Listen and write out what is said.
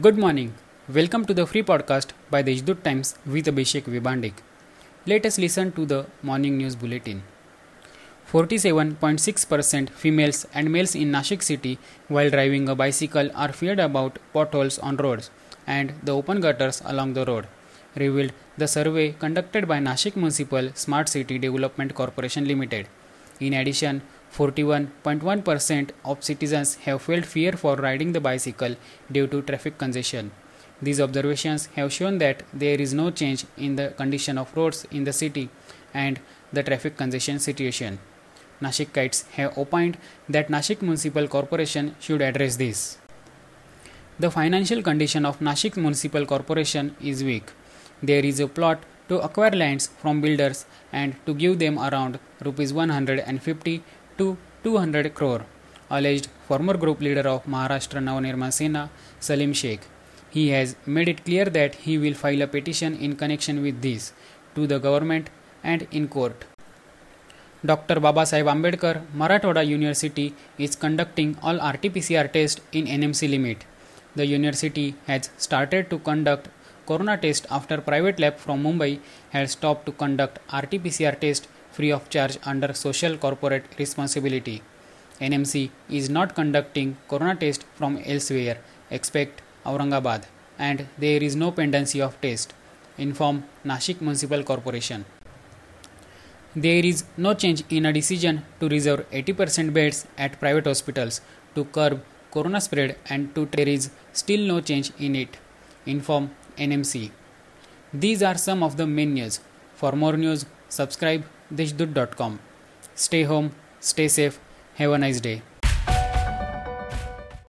Good morning. Welcome to the free podcast by the Deshdoot Times with Abhishek Vibandik. Let us listen to the morning news bulletin. 47.6% females and males in Nashik city while driving a bicycle are feared about potholes on roads and the open gutters along the road, revealed the survey conducted by Nashik Municipal Smart City Development Corporation Limited. In addition, 41.1% of citizens have felt fear for riding the bicycle due to traffic congestion. These observations have shown that there is no change in the condition of roads in the city and the traffic congestion situation. Nashikites have opined that Nashik Municipal Corporation should address this. The financial condition of Nashik Municipal Corporation is weak. There is a plot to acquire lands from builders and to give them around rupees 150 to 200 crore, alleged former group leader of Maharashtra Navnirman Sena, Salim Sheikh. He has made it clear that he will file a petition in connection with this to the government and in court. Dr. Babasaheb Ambedkar Marathwada University is conducting all RT-PCR tests in NMC limit. The university has started to conduct corona test after private lab from Mumbai had stopped to conduct RT-PCR test free of charge under social corporate responsibility. NMC is not conducting corona test from elsewhere except Aurangabad and there is no pendency of test, inform Nashik Municipal Corporation. There is no change in a decision to reserve 80% beds at private hospitals to curb corona spread and to there is still no change in it, inform NMC. These are some of the main news. For more news, subscribe deshdut.com. Stay home, stay safe, have a nice day.